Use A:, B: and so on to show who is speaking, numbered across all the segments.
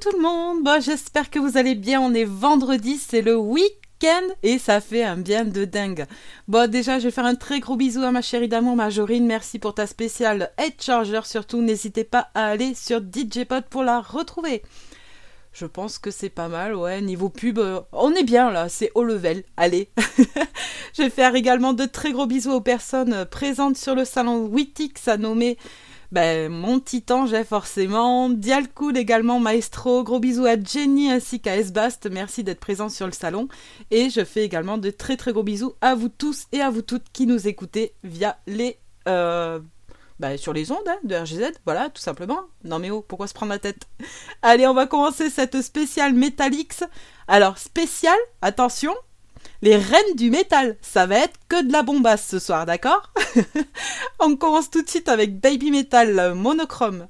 A: Tout le monde, bon, j'espère que vous allez bien, on est vendredi, c'est le week-end et ça fait un bien de dingue. Bon déjà je vais faire un très gros bisou à ma chérie d'amour Majorine, merci pour ta spéciale Head Charger, surtout. N'hésitez pas à aller sur DJPod pour la retrouver. Je pense que c'est pas mal, ouais, niveau pub, euh, on est bien là, c'est haut level, allez. je vais faire également de très gros bisous aux personnes présentes sur le salon Wittix à nommer ben, mon titan, j'ai forcément. Dialcool également, maestro. Gros bisous à Jenny ainsi qu'à Esbast. Merci d'être présent sur le salon. Et je fais également de très très gros bisous à vous tous et à vous toutes qui nous écoutez via les. Euh, ben, sur les ondes hein, de RGZ, voilà, tout simplement. Non mais oh, pourquoi se prendre la tête? Allez, on va commencer cette spéciale Metalix. Alors, spéciale, attention, les reines du métal. Ça va être que de la bombasse ce soir, d'accord? On commence tout de suite avec Baby Metal monochrome.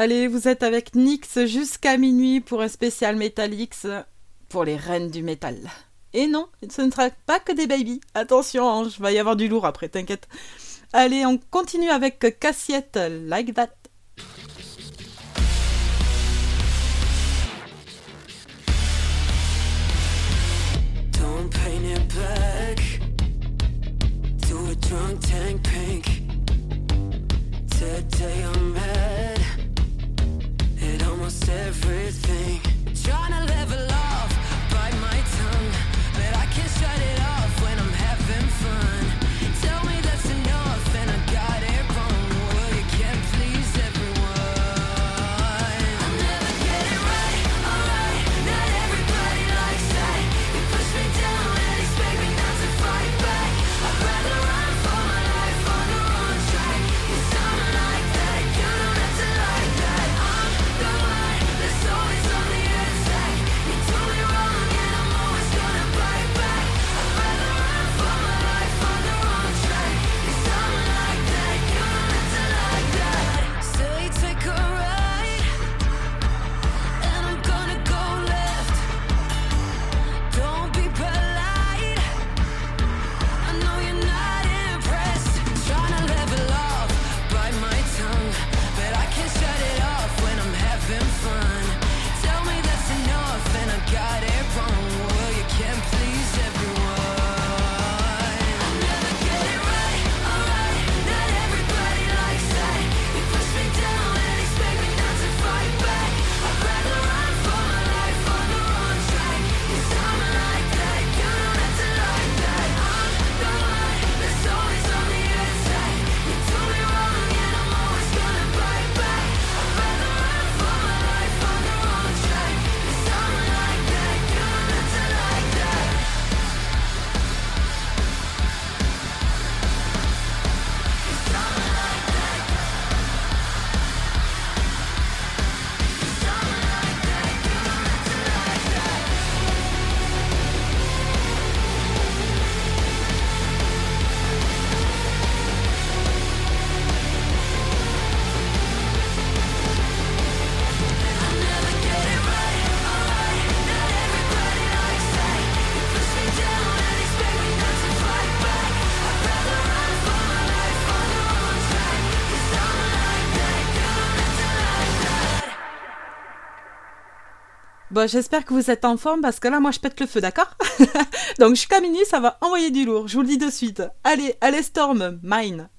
A: Allez, vous êtes avec Nyx jusqu'à minuit pour un spécial Metal pour les reines du métal. Et non, ce ne sera pas que des babies. Attention, hein, Ange, va y avoir du lourd après, t'inquiète.
B: Allez, on continue avec Cassiette Like That.
C: Paint it a drunk tank pink. almost everything. Trying to level
B: Bon, j'espère que vous êtes en forme parce que là, moi, je pète le feu, d'accord? Donc, je suis ça va envoyer du lourd, je vous le dis de suite. Allez, allez Storm, mine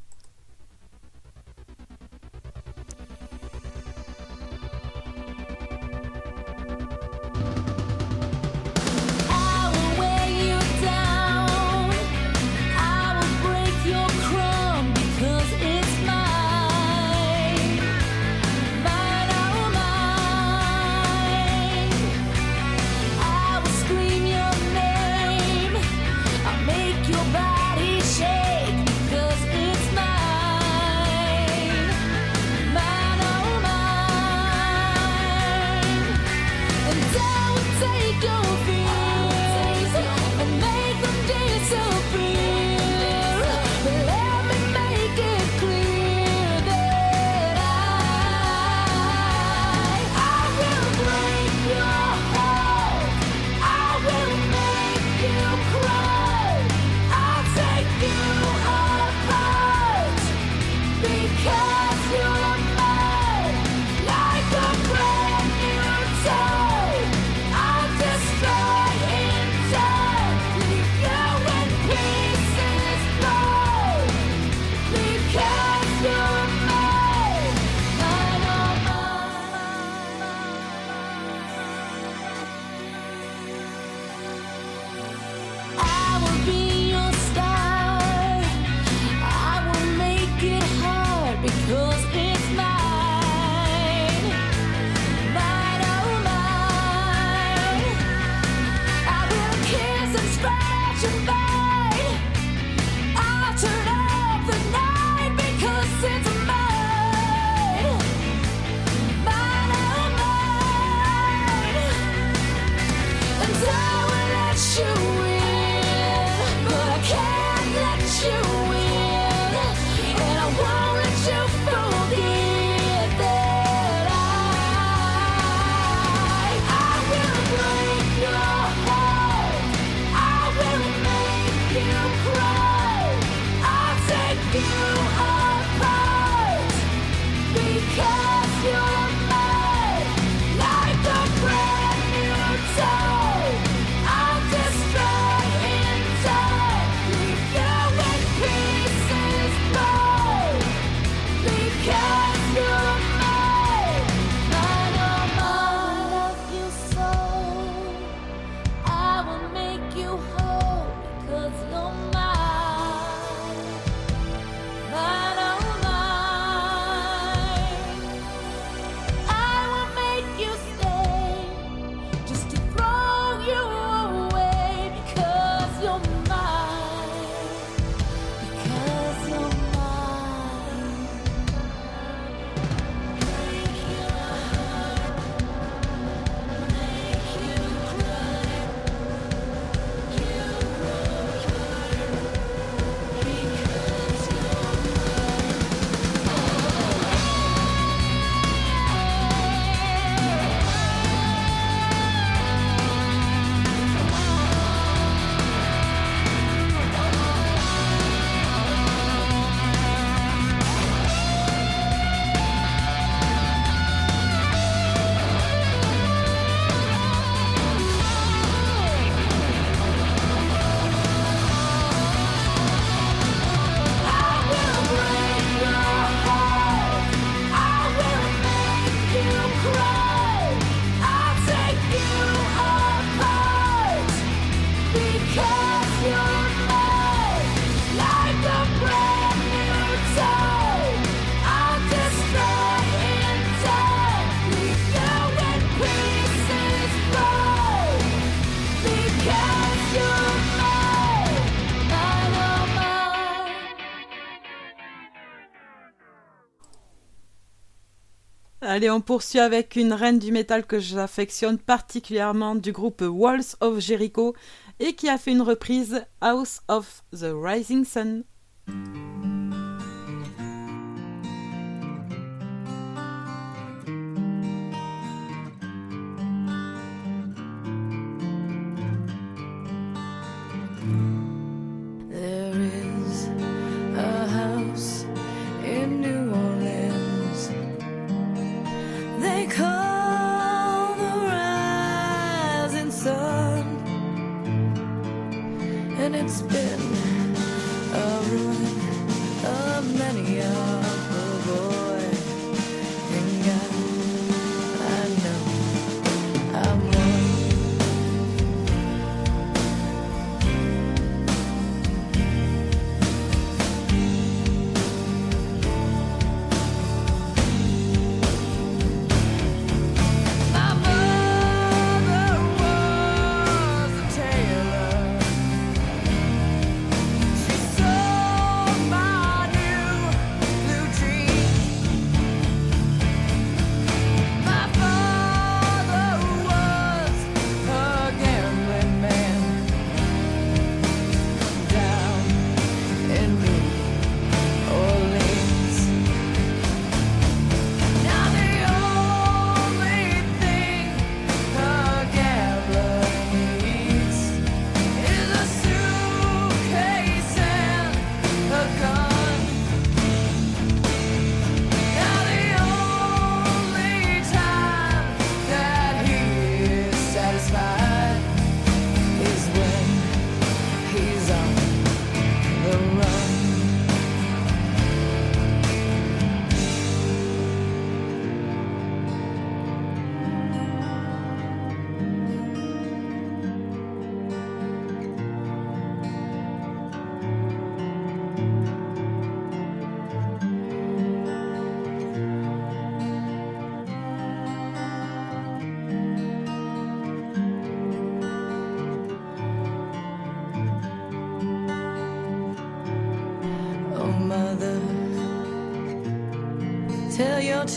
B: Allez, on poursuit avec une reine du métal que j'affectionne particulièrement du groupe Walls of Jericho et qui a fait une reprise House of the Rising Sun.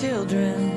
D: children.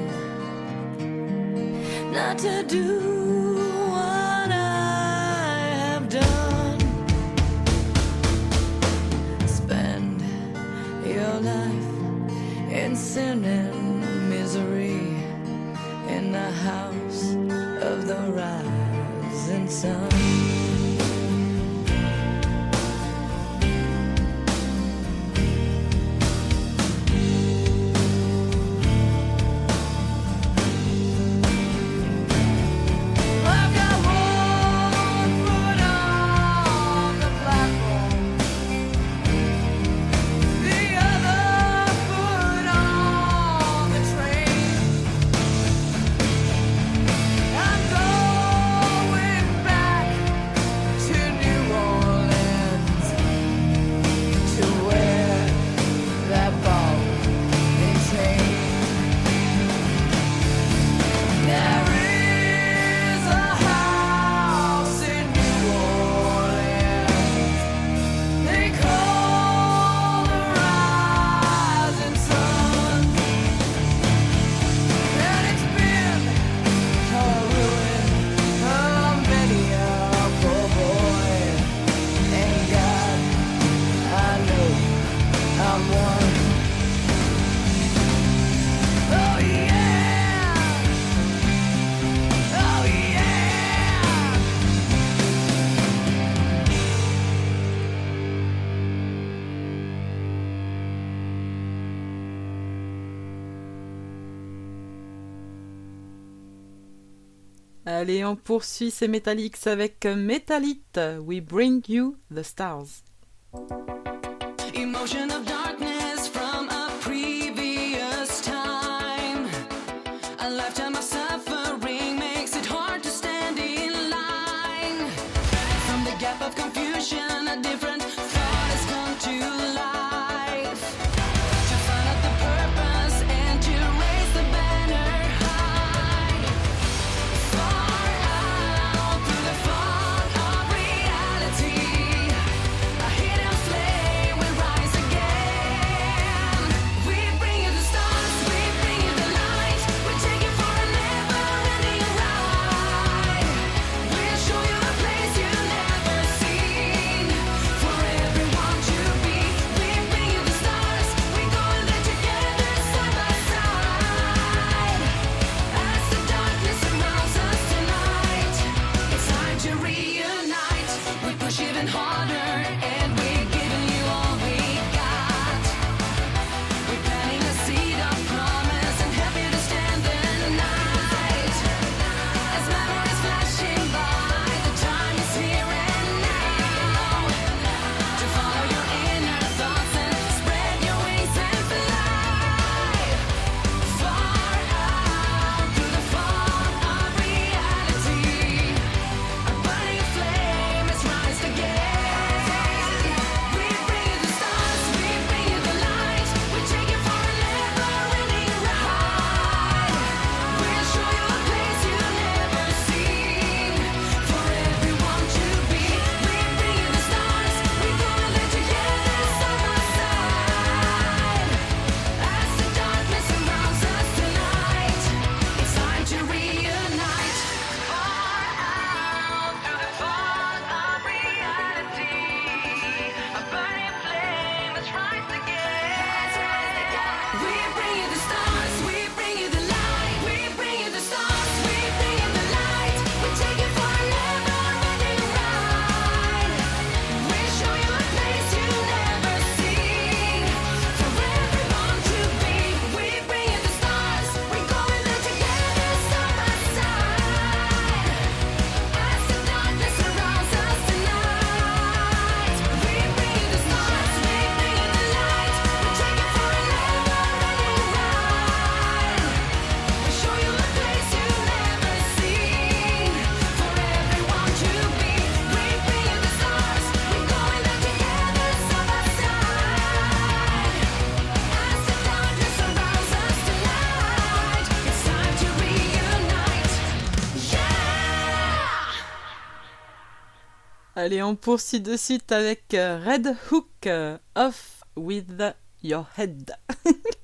B: Allez, on poursuit ces Metallics avec Metalite, We Bring You the Stars.
E: Emotion of darkness from a previous time. A lifetime of suffering makes it hard to stand in line. From the gap of confusion, a different
F: Allez, on poursuit de suite avec euh, Red Hook euh, Off with Your Head.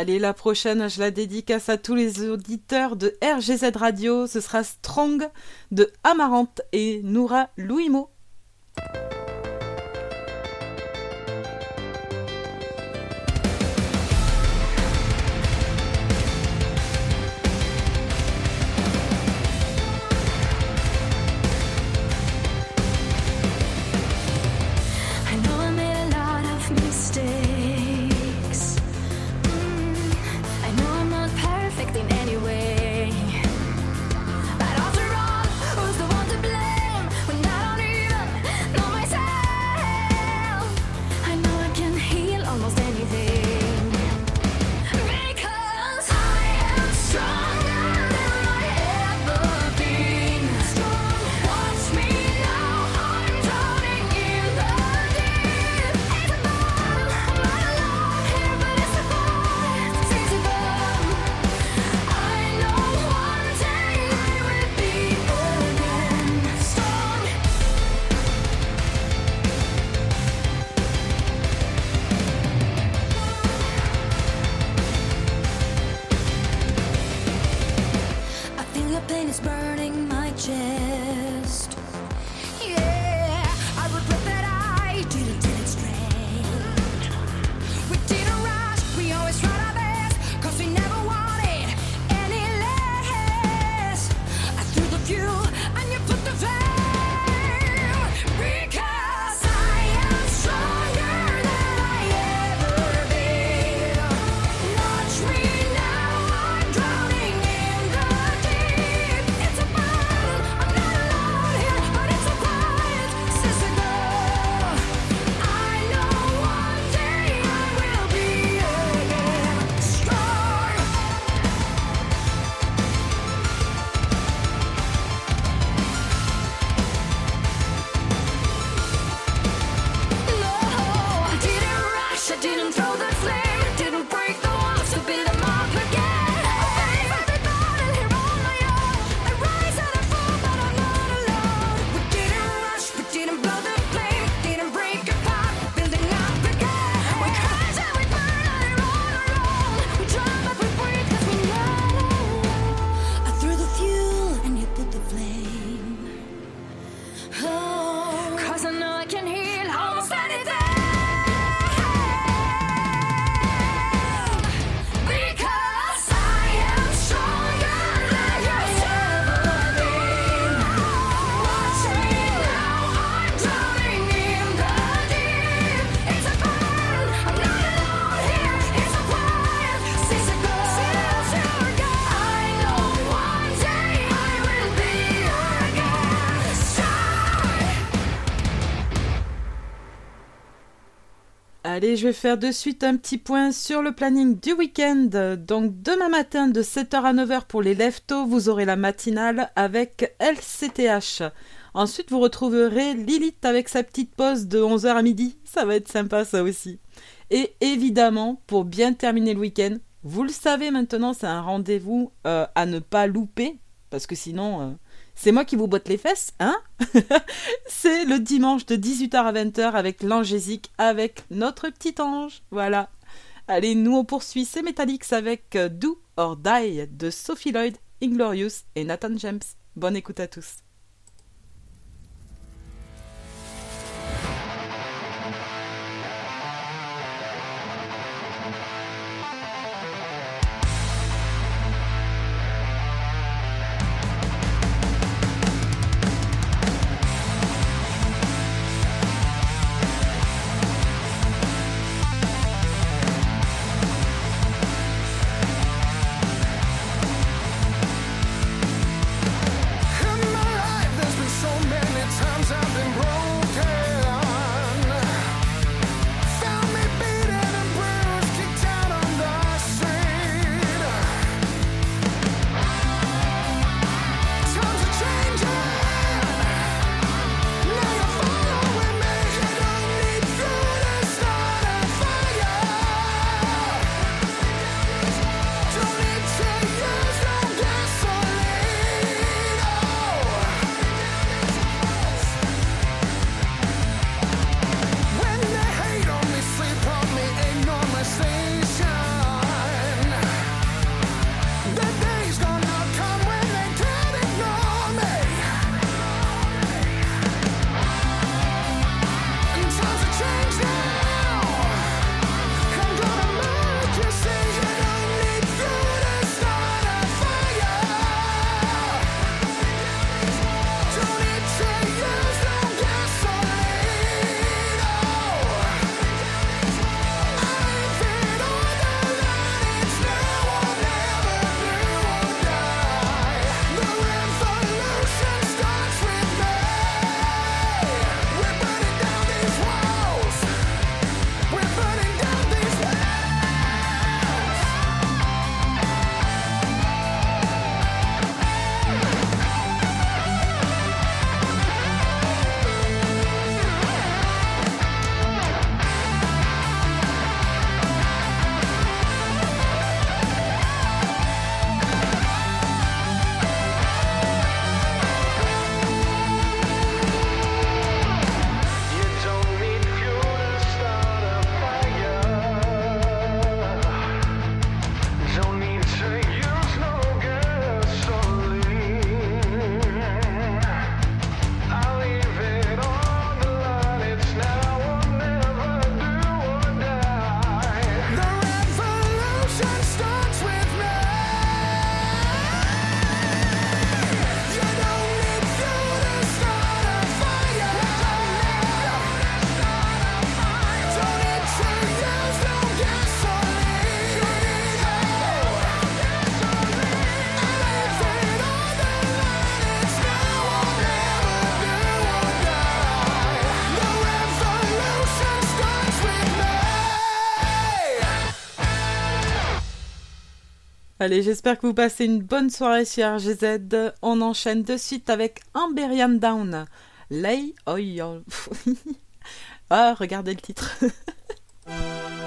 F: Allez, la prochaine, je la dédicace à tous les auditeurs de RGZ Radio. Ce sera Strong de Amarante et Noura Louimo.
G: Je vais faire de suite un petit point sur le planning du week-end. Donc demain matin de 7h à 9h pour les leftos, vous aurez la matinale avec LCTH. Ensuite, vous retrouverez Lilith avec sa petite pause de 11h à midi. Ça va être sympa ça aussi. Et évidemment, pour bien terminer le week-end, vous le savez maintenant, c'est un rendez-vous euh, à ne pas louper, parce que sinon, euh, c'est moi qui vous botte les fesses, hein C'est le dimanche de 18h à 20h avec l'angésique, avec notre petit ange. Voilà. Allez, nous on poursuit, c'est Metallics avec euh, Do or Die de Sophie Lloyd, Inglorious et Nathan James. Bonne écoute à tous. Allez, j'espère que vous passez une bonne soirée sur RGZ. On enchaîne de suite avec Amberian Down. Lay oi, oi. Ah, regardez le titre.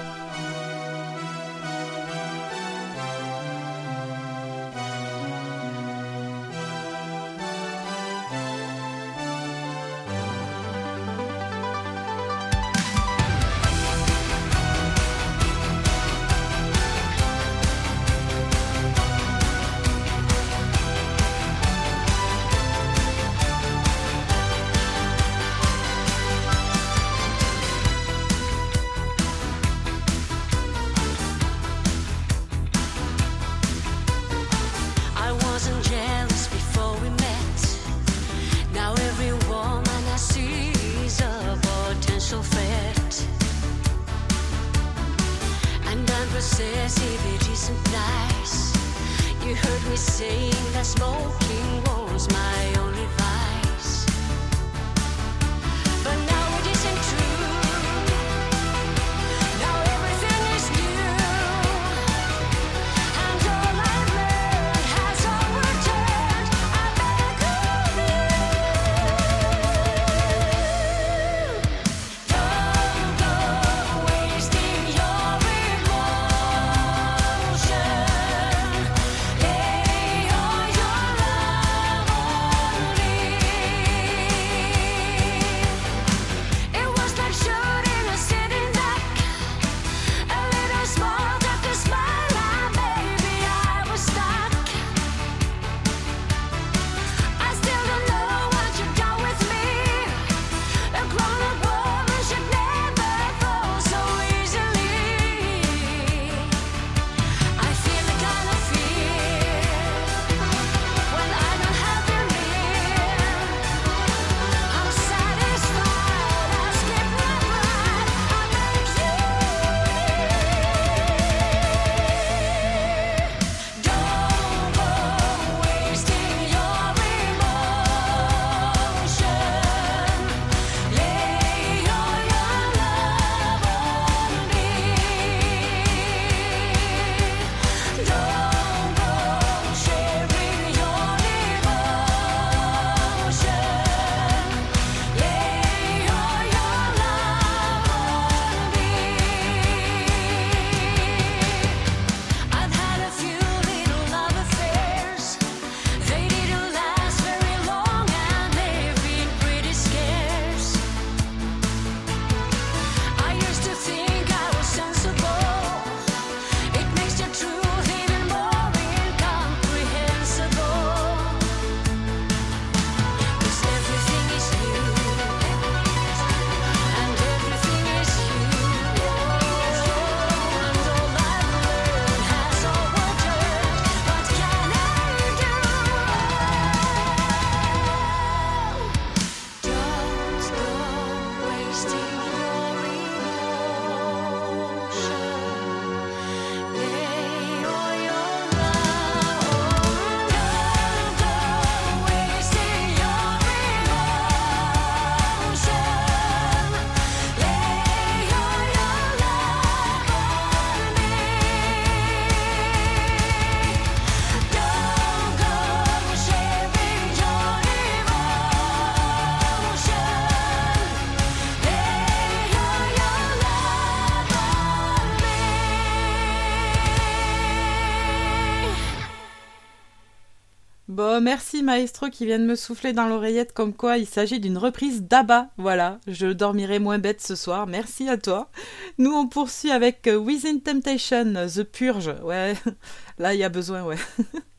B: maestro qui vient de me souffler dans l'oreillette comme quoi il s'agit d'une reprise d'Abba. Voilà, je dormirai moins bête ce soir, merci à toi. Nous, on poursuit avec euh, Within Temptation, The Purge. Ouais, là, il y a besoin, ouais.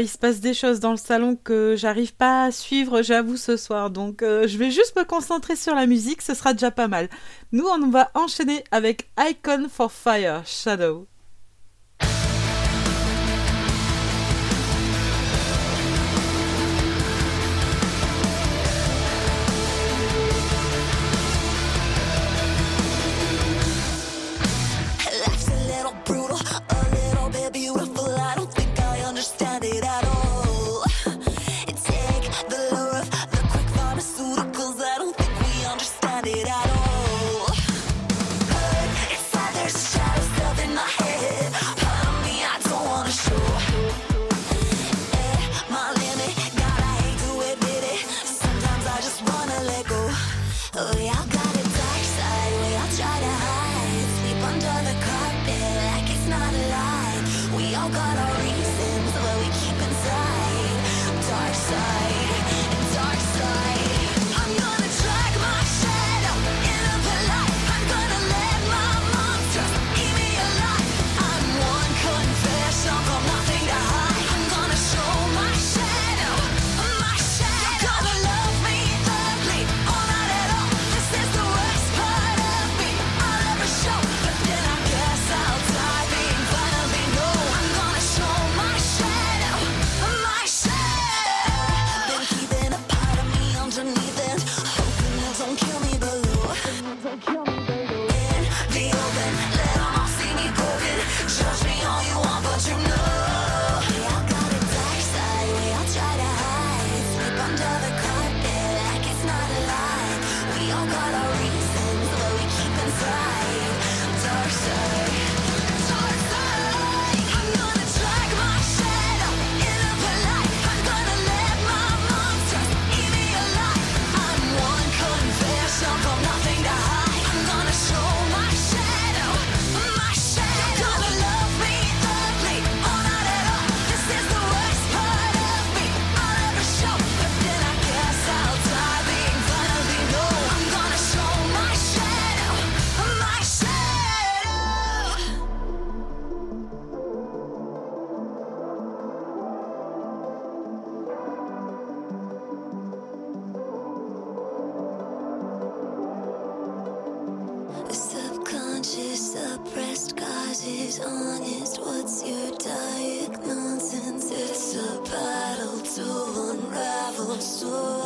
B: il se passe des choses dans le salon que j'arrive pas à suivre, j'avoue, ce soir. Donc, euh, je vais juste me concentrer sur la musique, ce sera déjà pas mal. Nous, on va enchaîner avec Icon for Fire, Shadow.
F: honest, what's your diagnosis? It's a battle to unravel.
B: So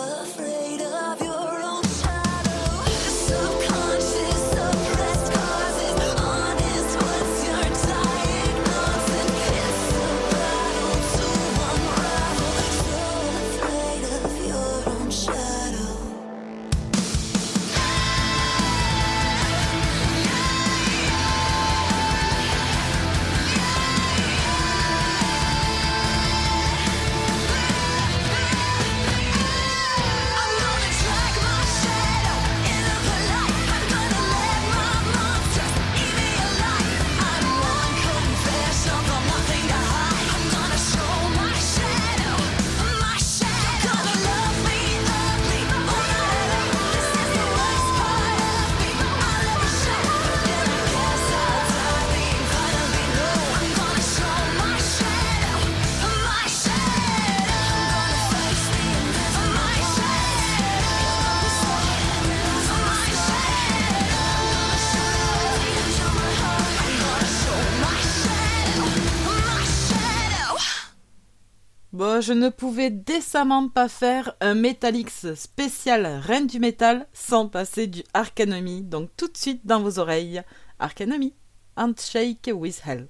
B: je ne pouvais décemment pas faire un Metalix spécial Reine du métal sans passer du Arcanemy, donc tout de suite dans vos oreilles. Arcanemy, Handshake with Hell.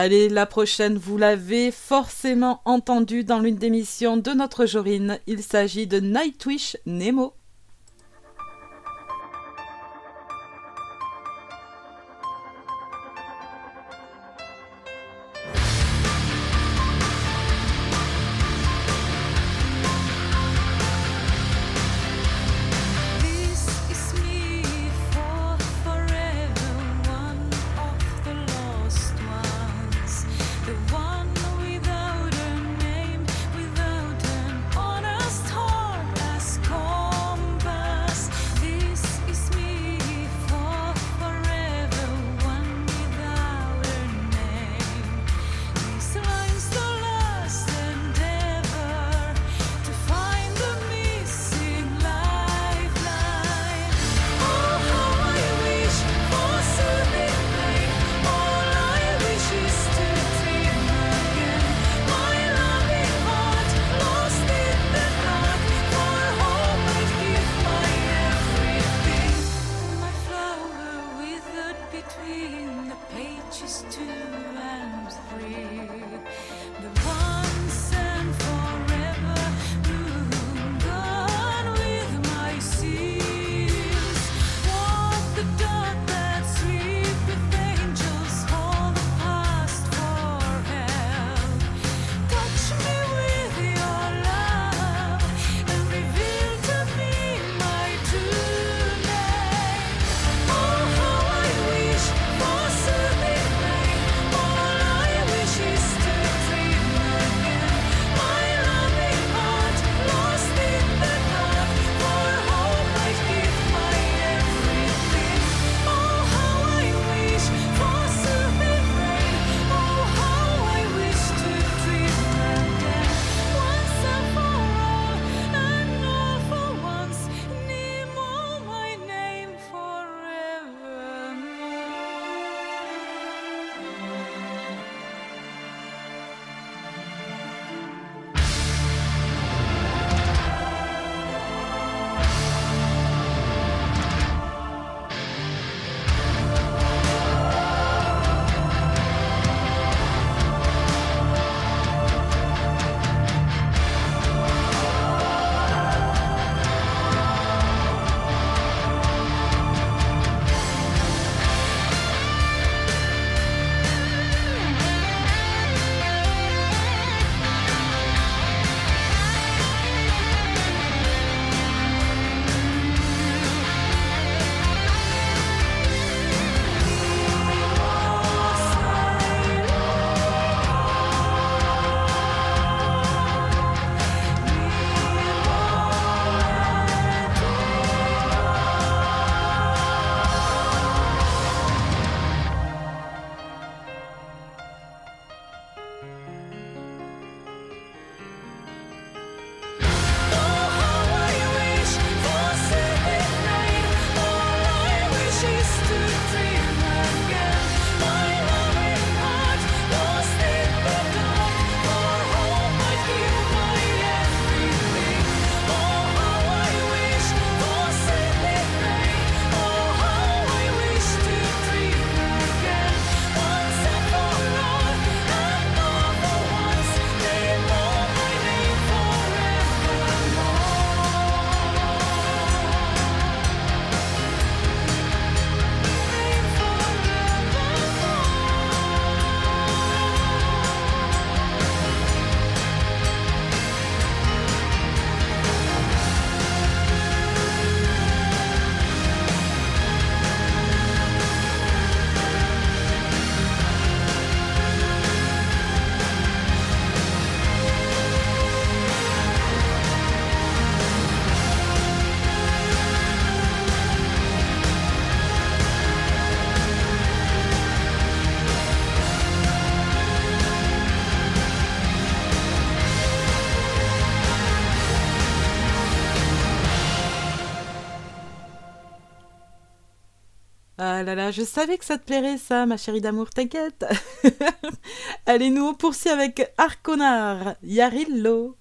H: Allez, la prochaine, vous l'avez forcément entendue dans l'une des missions de notre Jorine. Il s'agit de Nightwish Nemo. Je savais que ça te plairait ça, ma chérie d'amour, t'inquiète. Allez, nous on poursuit avec Arconar, Yarillo.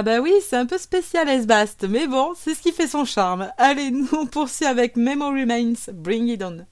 B: Ah bah oui, c'est un peu spécial Esbast, mais bon, c'est ce qui fait son charme. Allez, nous on poursuit avec Memory Remains, Bring It On.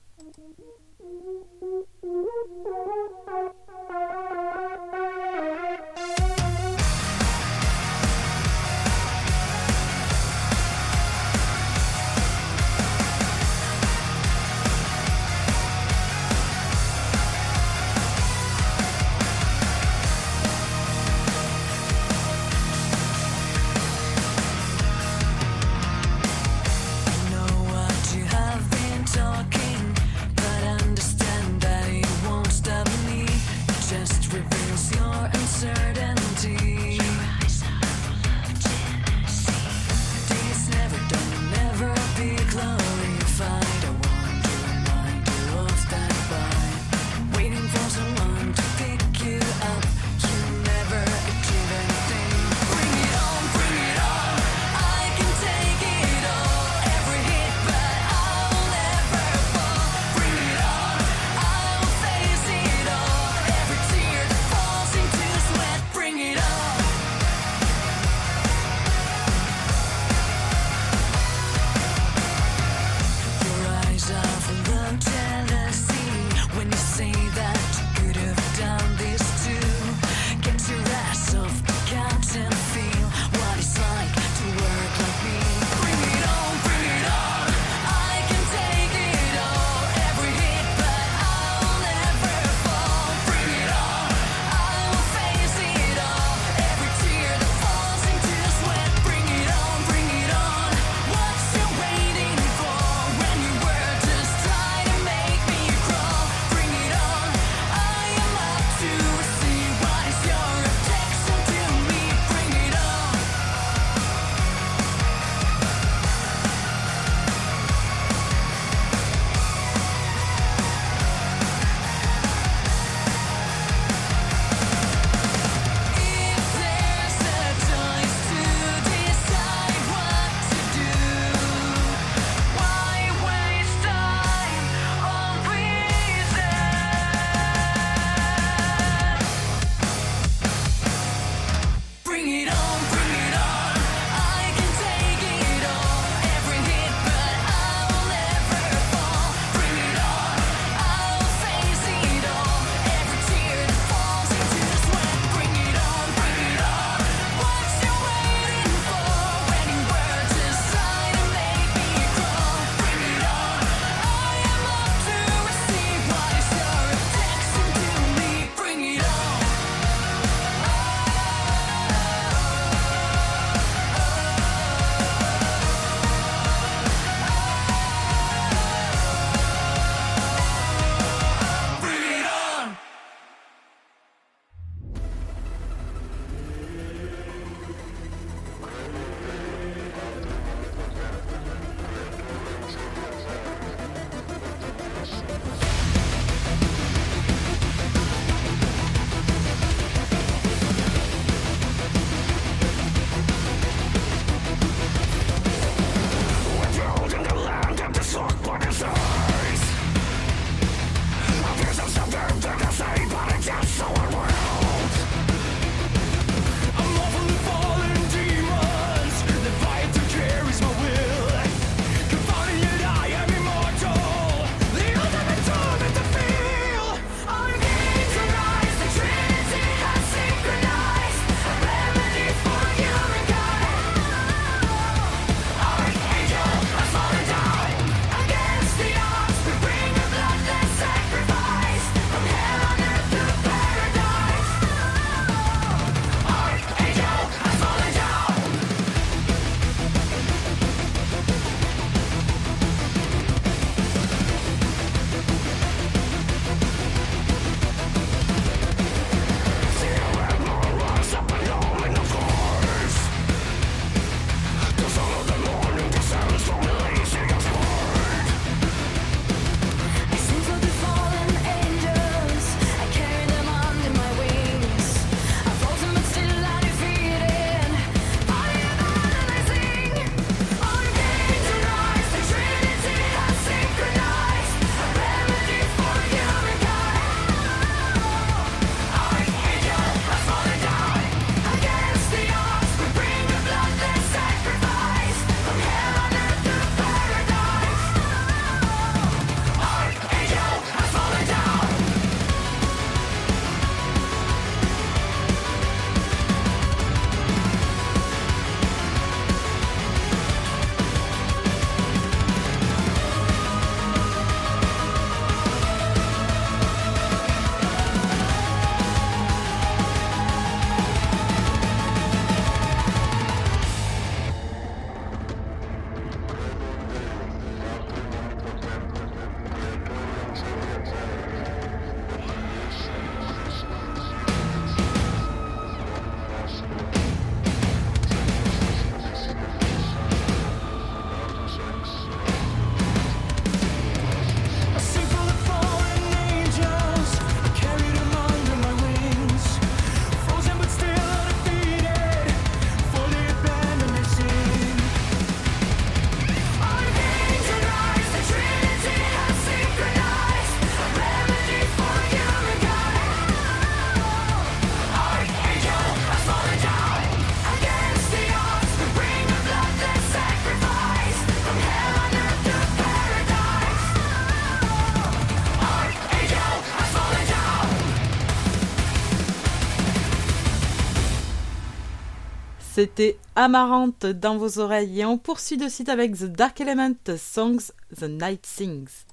B: C'était Amarante dans vos oreilles et on poursuit de suite avec The Dark Element Songs The Night Sings.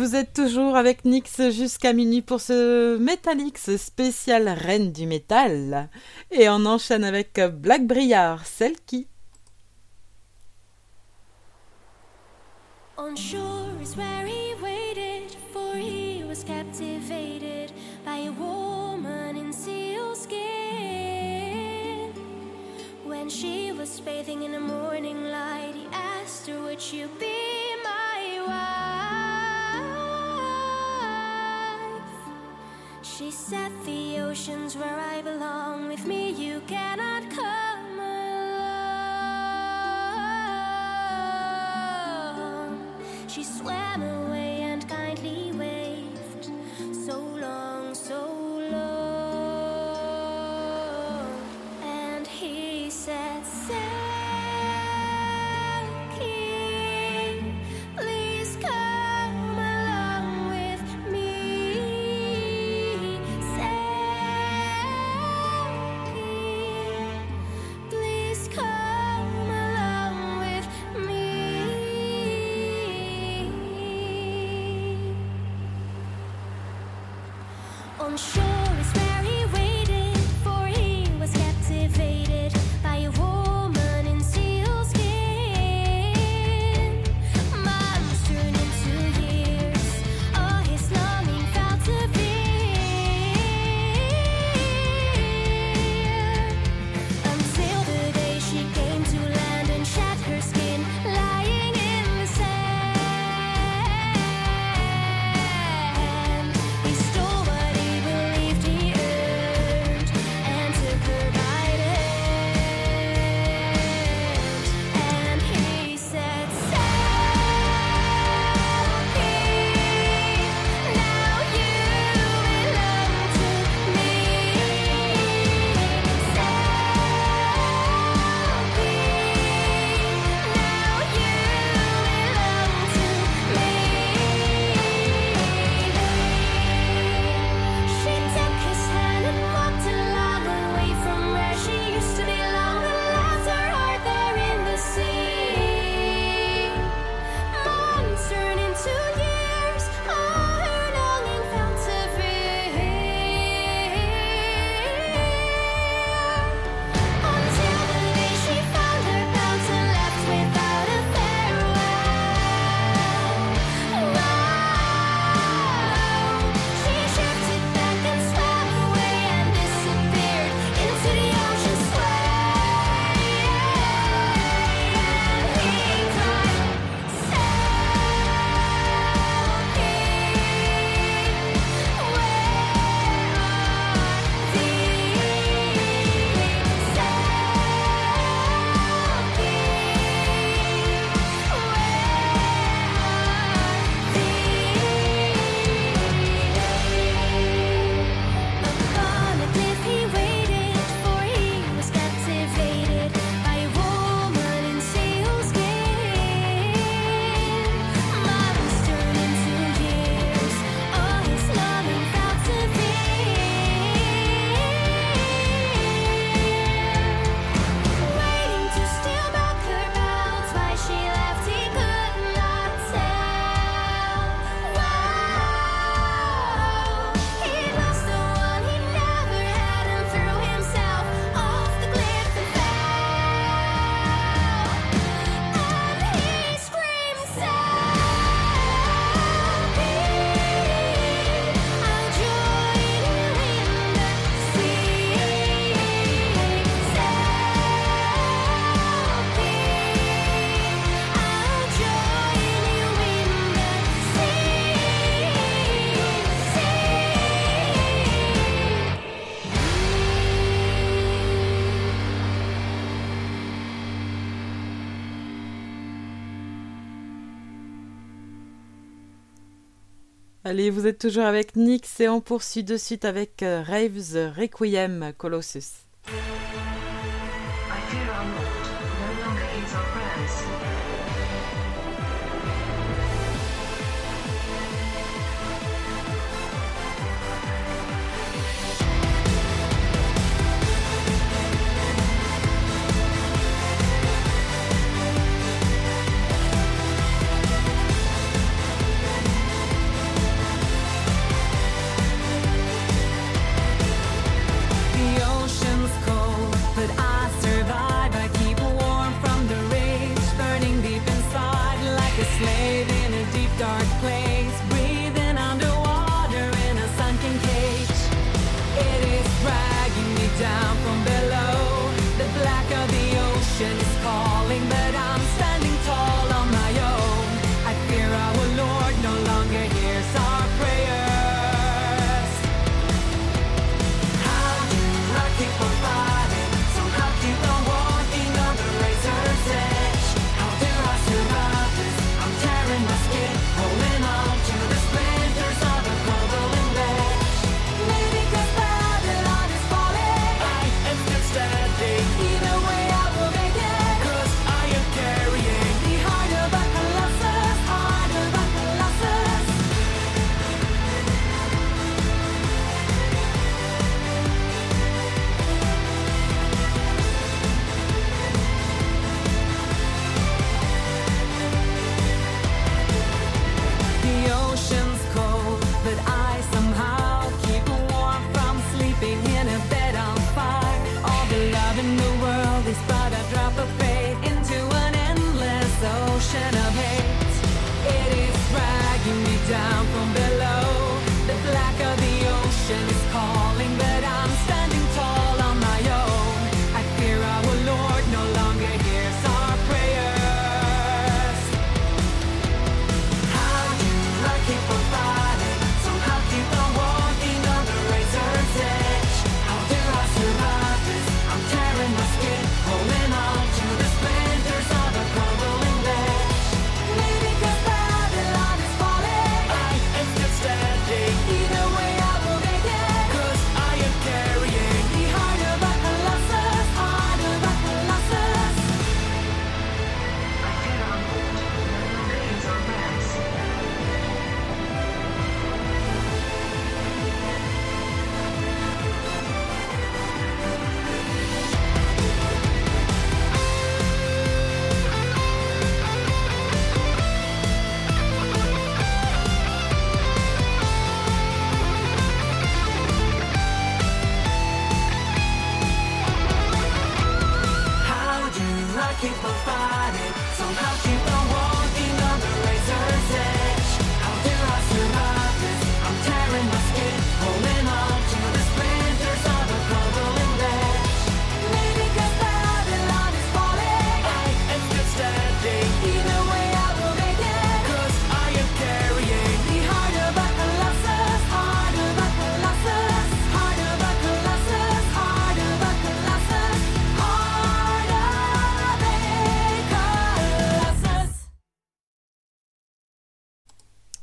B: Vous êtes toujours avec Nix jusqu'à minuit pour ce Metalix spécial Reine du Métal. Et on enchaîne avec Black Briard, celle qui.
A: On shore is where he waited, for he was captivated by a woman in seal skin. When she was bathing in the morning light, he asked her, Would you be my wife? She said the ocean's where I belong. With me, you cannot come. show
B: Allez, vous êtes toujours avec Nix et on poursuit de suite avec euh, Raves Requiem Colossus.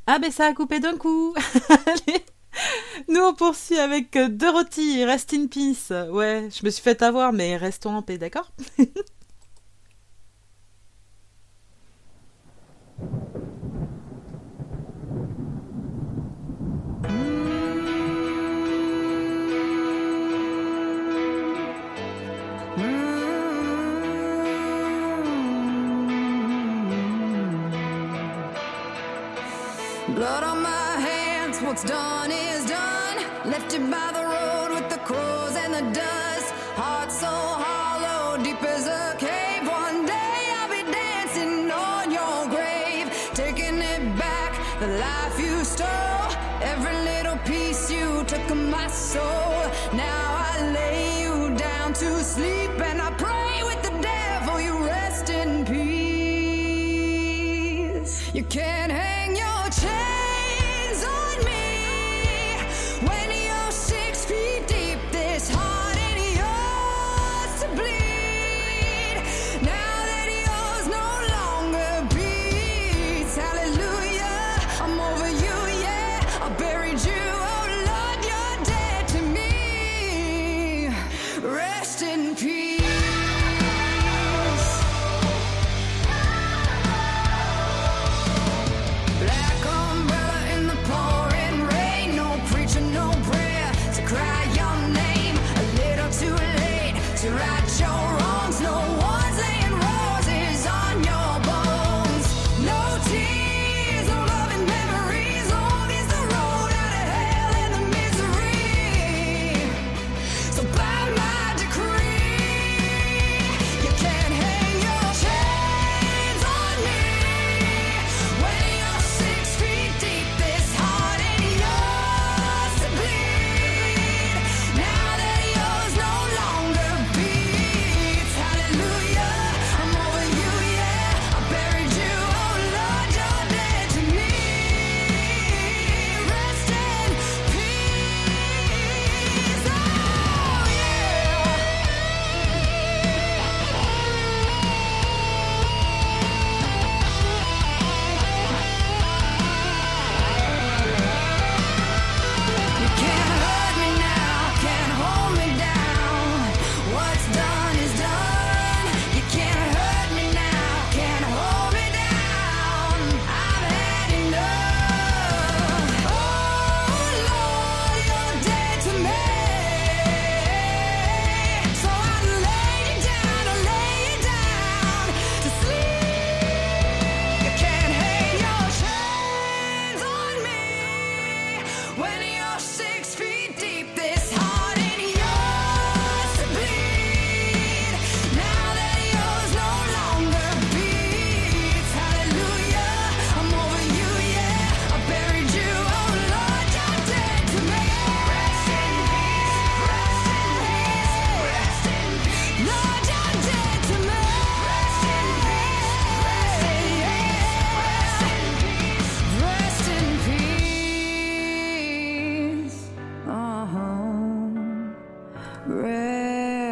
B: Ah ben ça a coupé d'un coup Allez nous, on poursuit avec euh, Dorothy, Rest in Peace. Ouais, je me suis fait avoir, mais restons en paix, d'accord? Hmm.
D: Blood on my hands, what's done is done. Left it by the road with the crows and the dust. Heart so hollow, deep as a cave. One day I'll be dancing on your grave, taking it back, the life you stole. Every little piece you took of my soul. Now I lay you down to sleep and I pray with the devil you rest in peace. You can't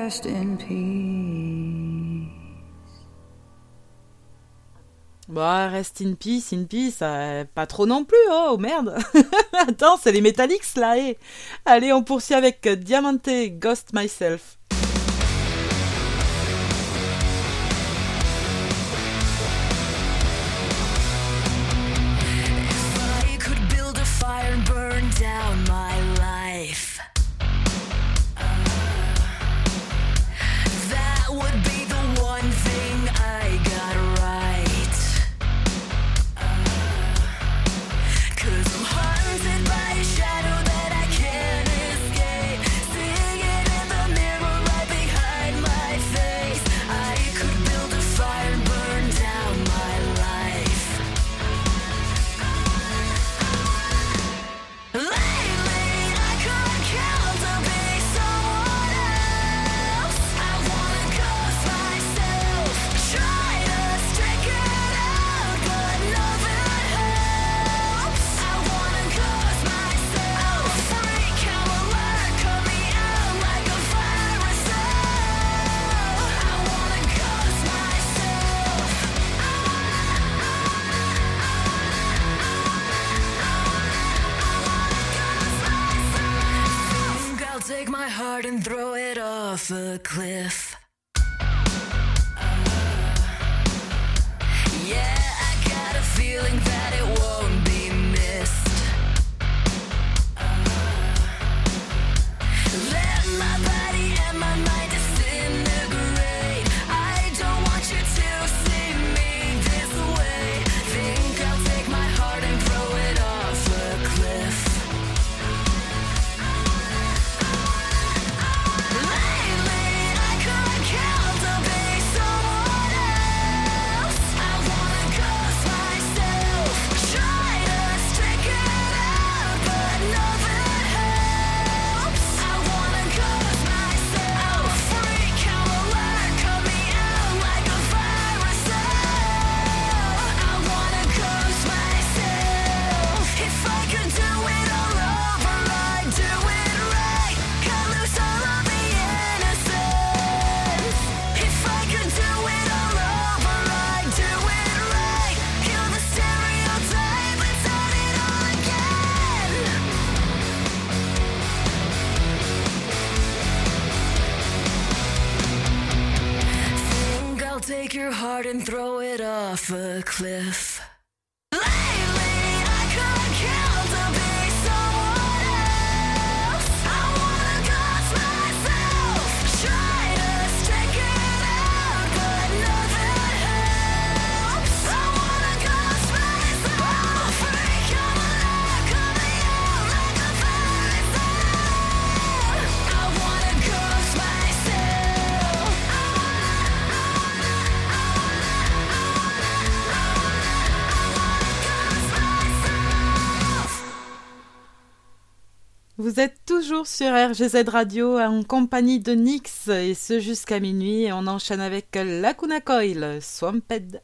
D: rest in peace.
F: Bah, rest in peace, in peace, euh, pas trop non plus, oh, oh merde! Attends, c'est les Metallics là, et Allez, on poursuit avec Diamante Ghost Myself.
B: Cliff.
F: sur RGZ Radio en compagnie de Nix et ce jusqu'à minuit on enchaîne avec Lacuna Coil, Swamped.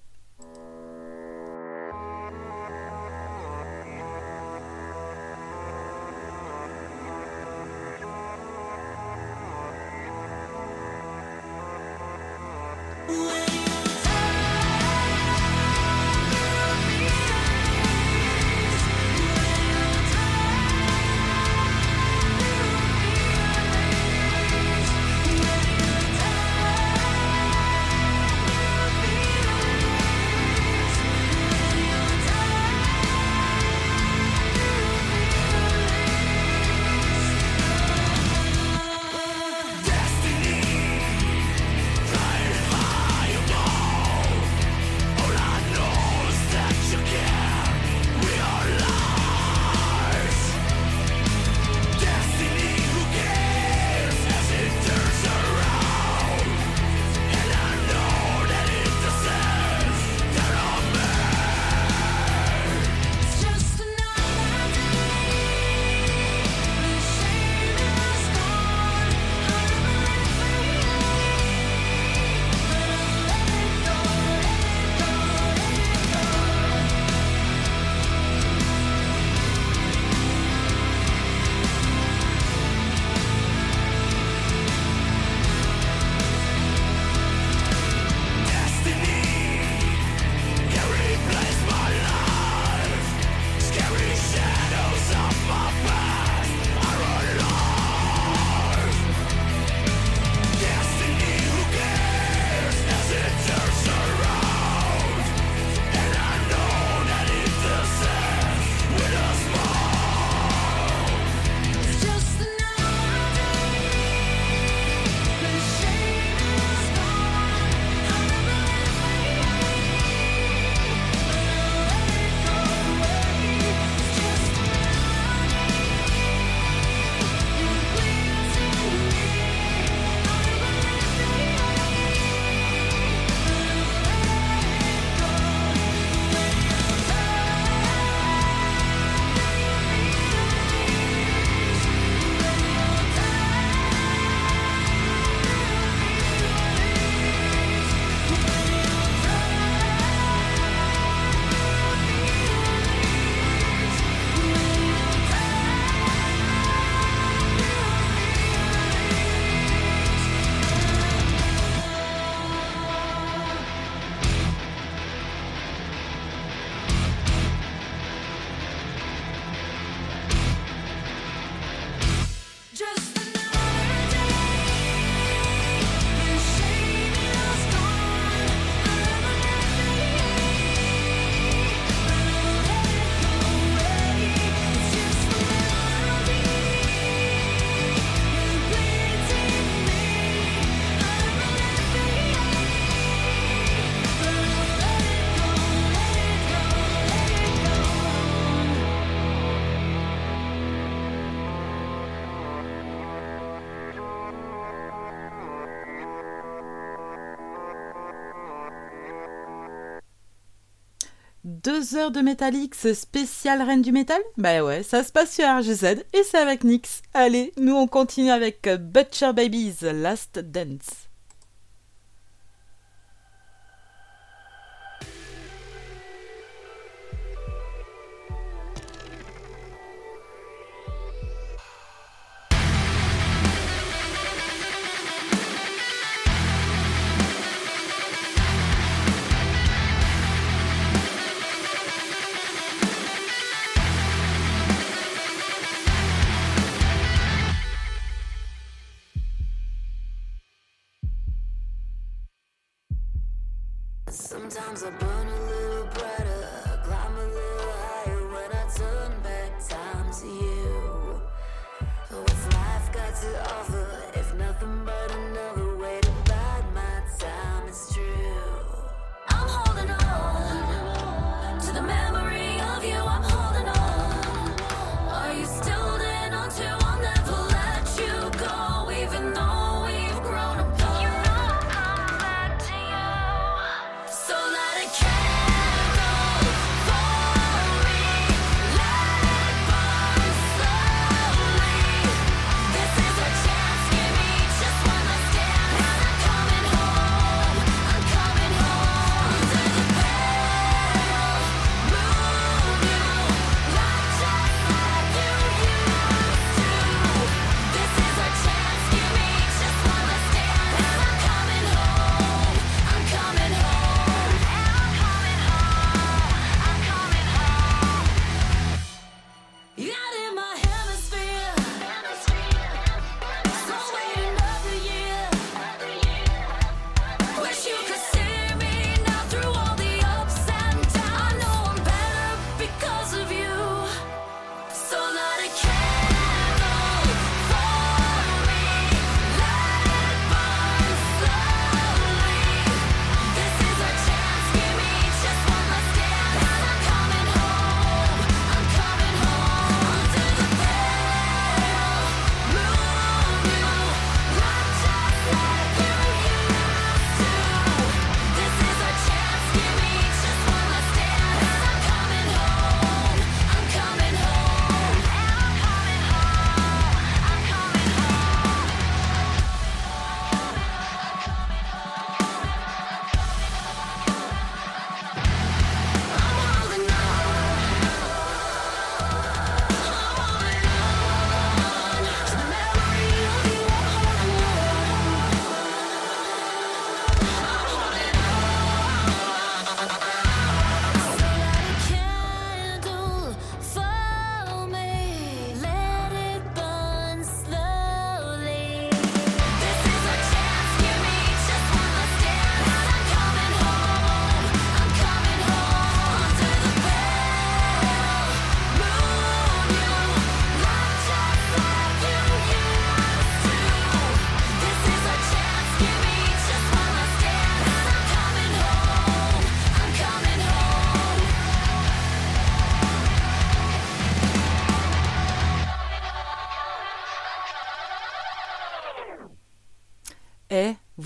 B: deux heures de Metalix spécial Reine du Métal? Bah ouais, ça se passe sur RGZ et c'est avec Nix. Allez, nous on continue avec Butcher Babies Last Dance.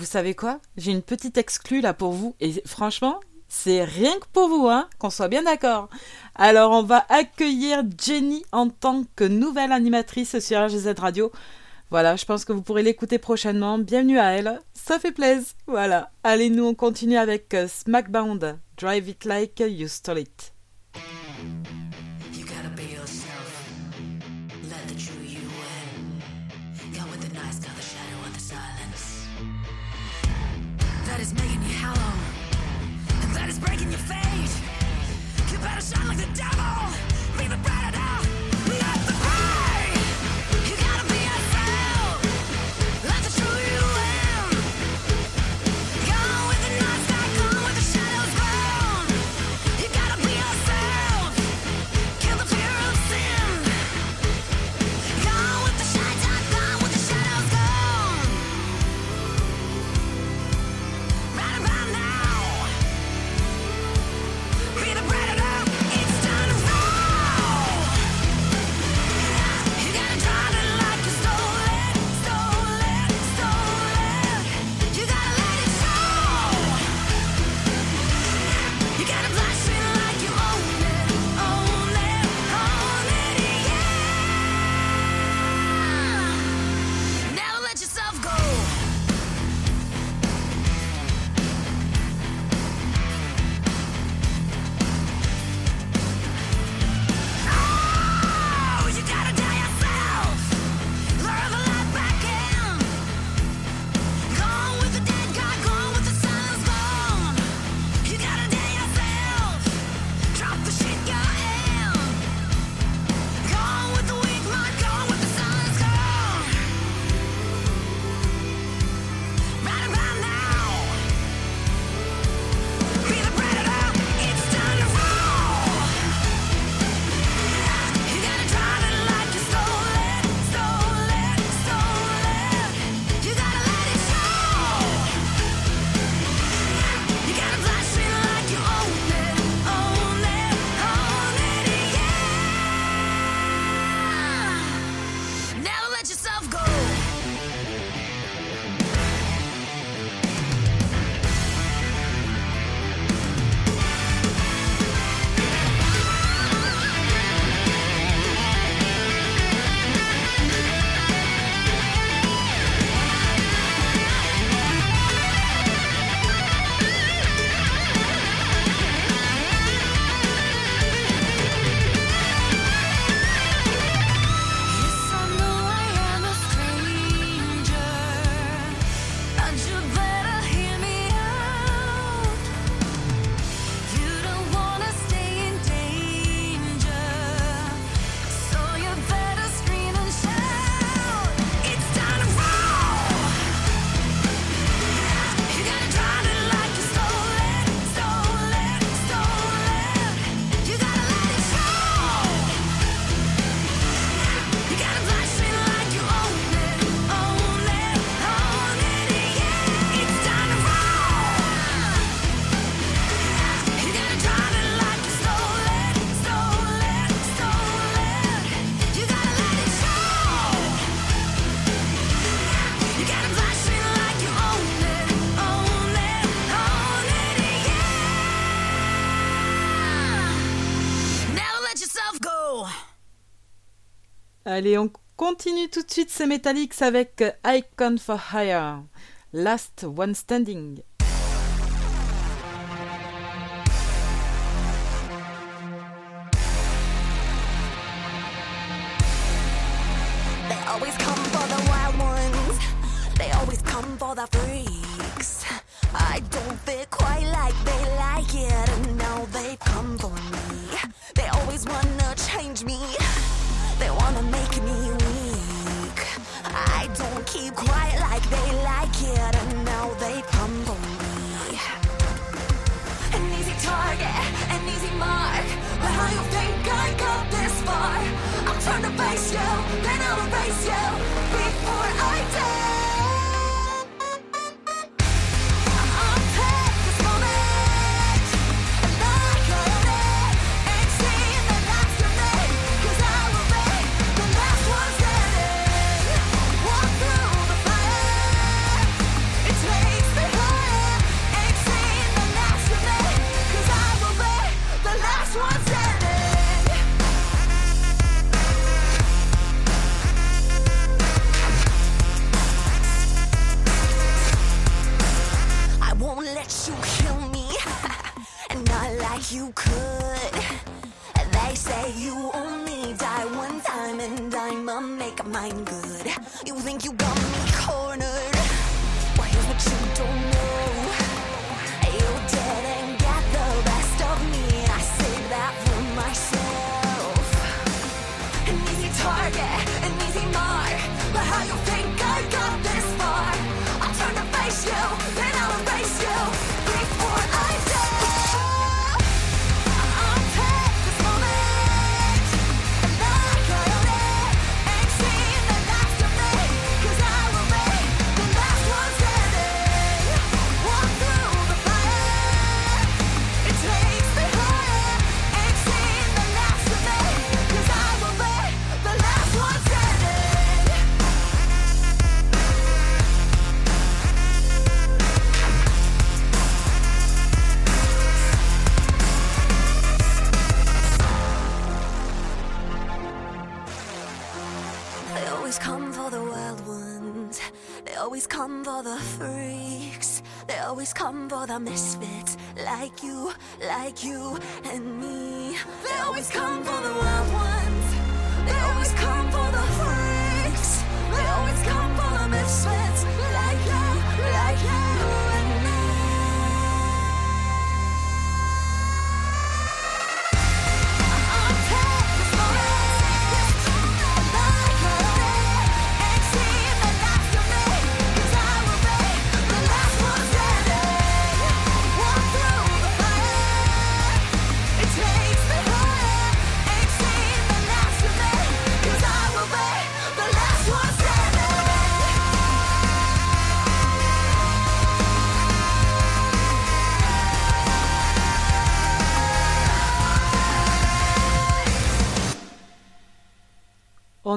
B: Vous savez quoi? J'ai une petite exclue là pour vous. Et franchement, c'est rien que pour vous, hein, qu'on soit bien d'accord. Alors, on va accueillir Jenny en tant que nouvelle animatrice sur RGZ Radio. Voilà, je pense que vous pourrez l'écouter prochainement. Bienvenue à elle, ça fait plaisir. Voilà. Allez, nous on continue avec euh, Smackbound. Drive it like you stole it.
I: fate. You better sound like the devil.
F: Allez, on continue tout de suite ces Metallics avec euh, Icon for Hire, Last One Standing.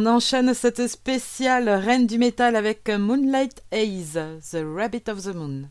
F: On enchaîne cette spéciale Reine du métal avec Moonlight Haze, The Rabbit of the Moon.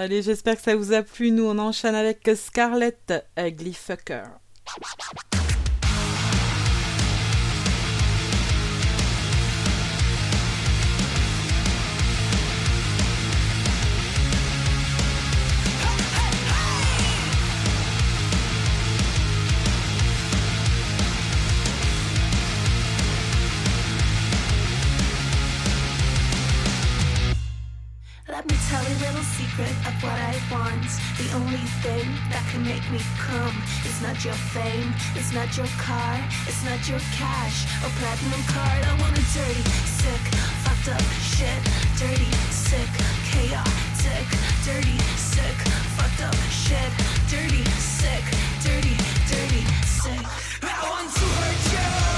B: Allez, j'espère que ça vous a plu. Nous, on enchaîne avec Scarlett Ugly
D: is not your fame, it's not your car, it's not your cash or platinum card. I want a dirty, sick, fucked up shit. Dirty, sick, chaotic, dirty, sick, fucked up shit. Dirty, sick, dirty, dirty, sick. I want to hurt you.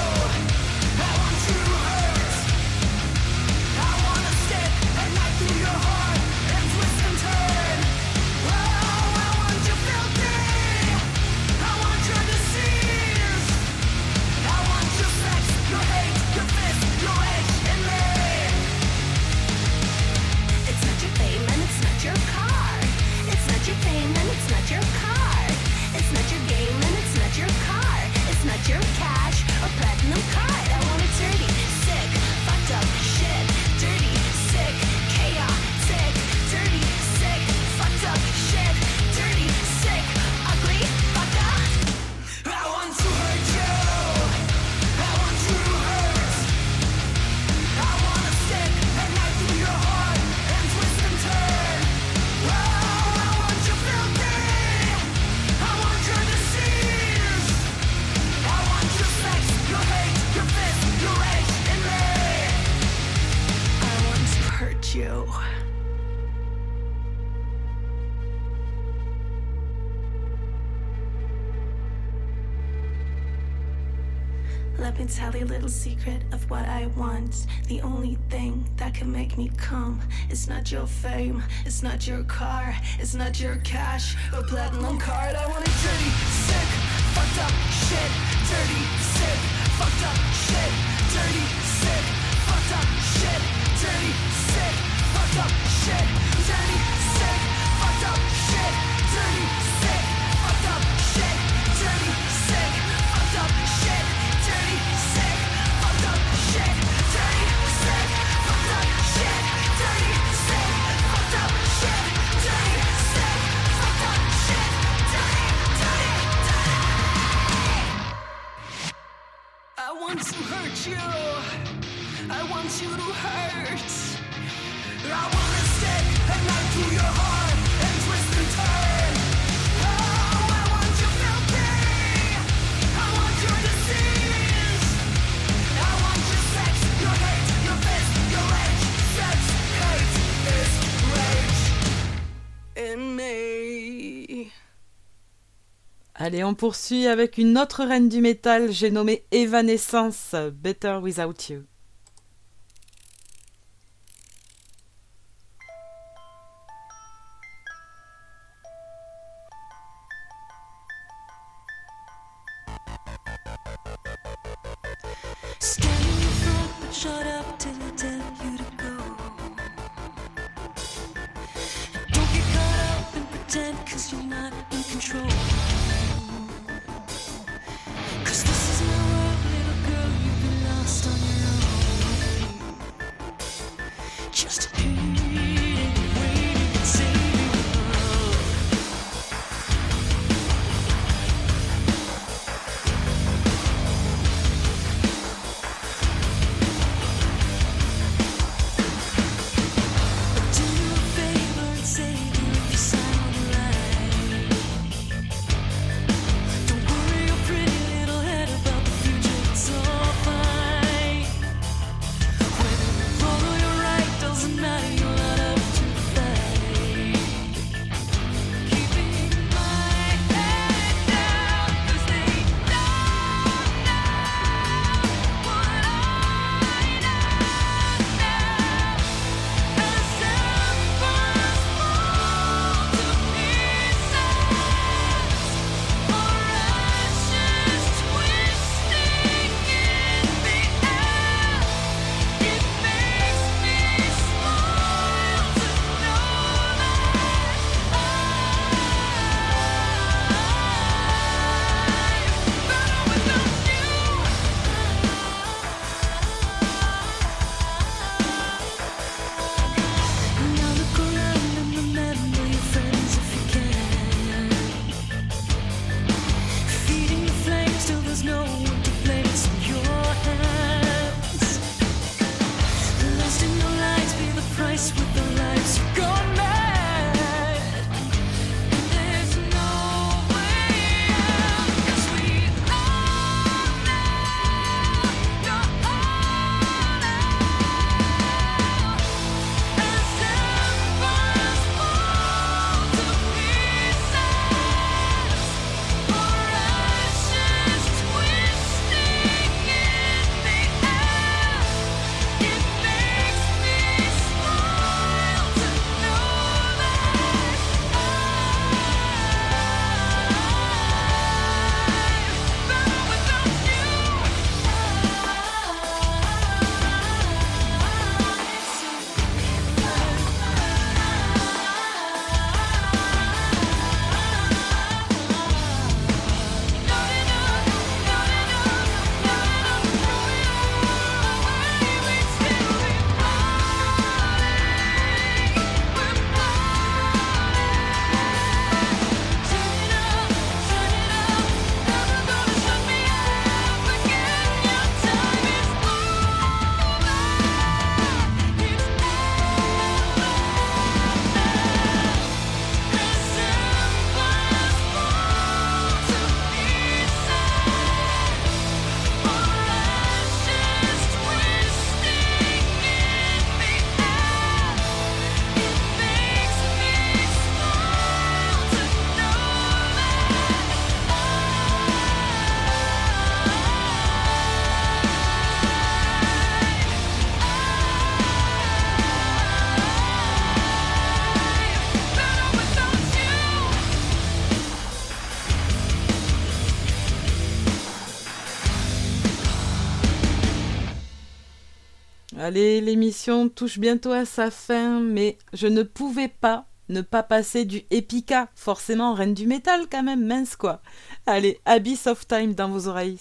D: Secret of what I want. The only thing that can make me come is not your fame, it's not your car, it's not your cash or platinum card. I want a dirty, sick, fucked up shit. Dirty, sick, fucked up shit. Dirty, sick, fucked up shit. Dirty, sick, fucked up shit. Dirty, sick, fucked up shit. Dirty, want to hurt you. I want you to hurt. I wanna stick a knife through your heart and twist and turn. Oh, I want you. I want your disease. I want your sex, your hate, your fist, your rage. Sex, hate, rage. In me.
B: Allez, on poursuit avec une autre reine du métal, j'ai nommé Evanescence, Better Without You.
A: Allez, l'émission touche bientôt à sa fin, mais je ne pouvais pas ne pas passer du Epica, forcément reine du métal quand même, mince quoi. Allez, Abyss of Time dans vos oreilles.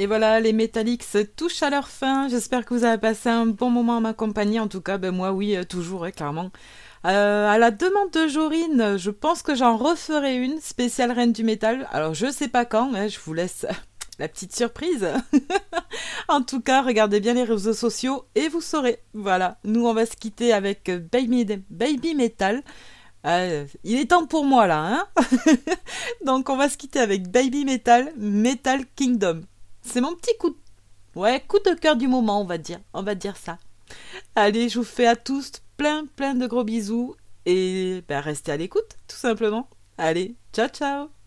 B: Et voilà, les Metallics touchent à leur fin. J'espère que vous avez passé un bon moment à ma compagnie. En tout cas, ben moi, oui, euh, toujours, hein, clairement. Euh, à la demande de Jorine, je pense que j'en referai une spéciale Reine du Métal. Alors, je sais pas quand, je vous laisse la petite surprise. en tout cas, regardez bien les réseaux sociaux et vous saurez. Voilà, nous, on va se quitter avec euh, Baby, Baby Metal. Il est temps pour moi là, hein Donc on va se quitter avec Baby Metal, Metal Kingdom. C'est mon petit coup de... Ouais, coup de cœur du moment, on va dire. On va dire ça. Allez, je vous fais à tous plein, plein de gros bisous. Et ben, restez à l'écoute, tout simplement. Allez, ciao, ciao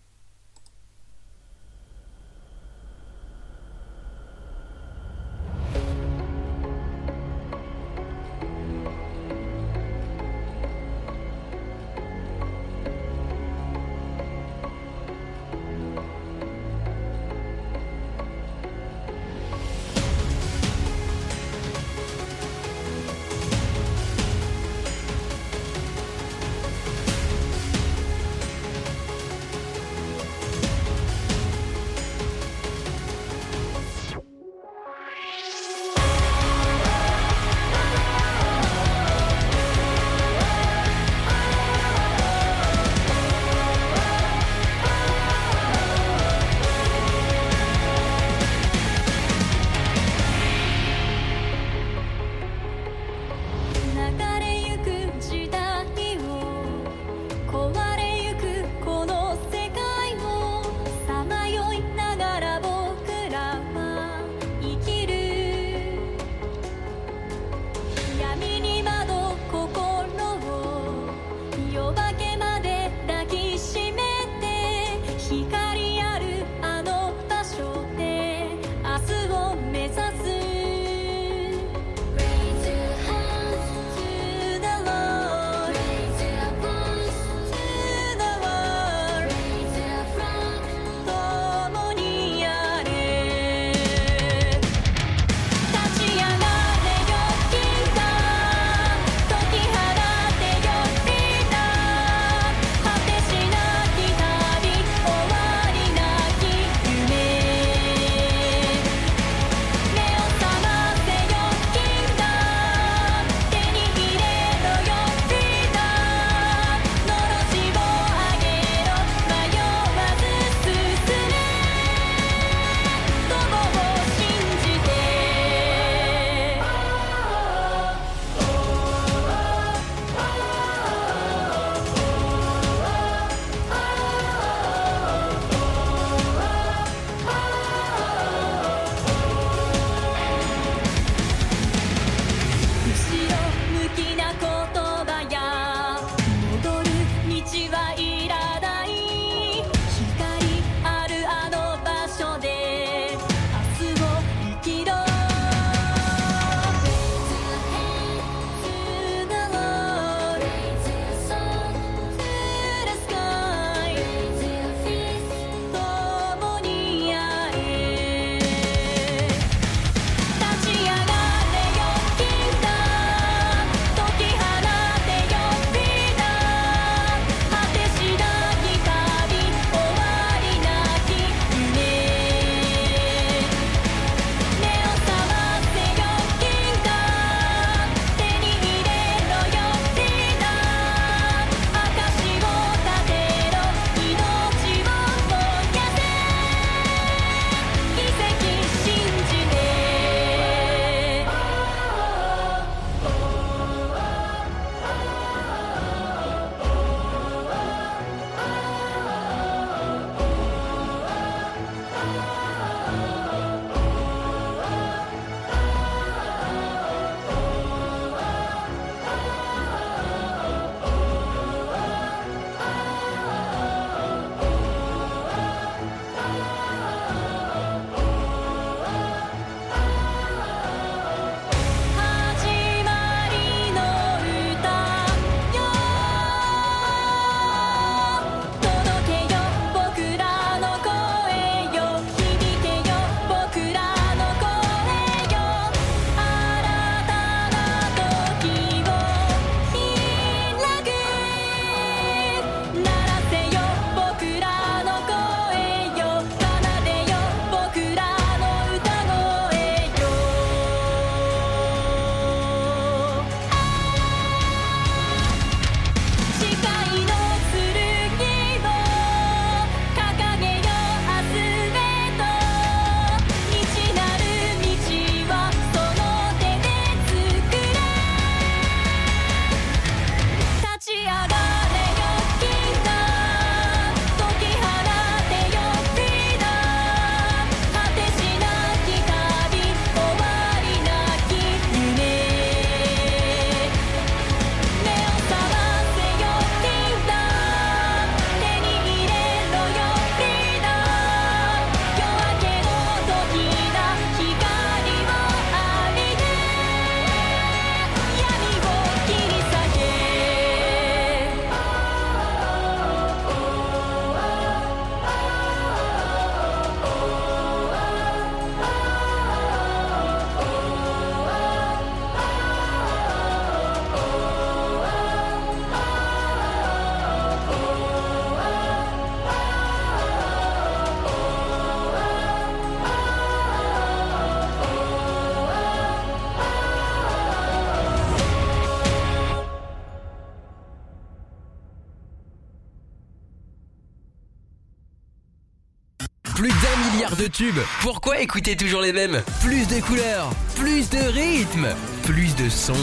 J: Pourquoi écouter toujours les mêmes? Plus de couleurs, plus de rythme, plus de sons.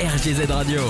J: RGZ Radio.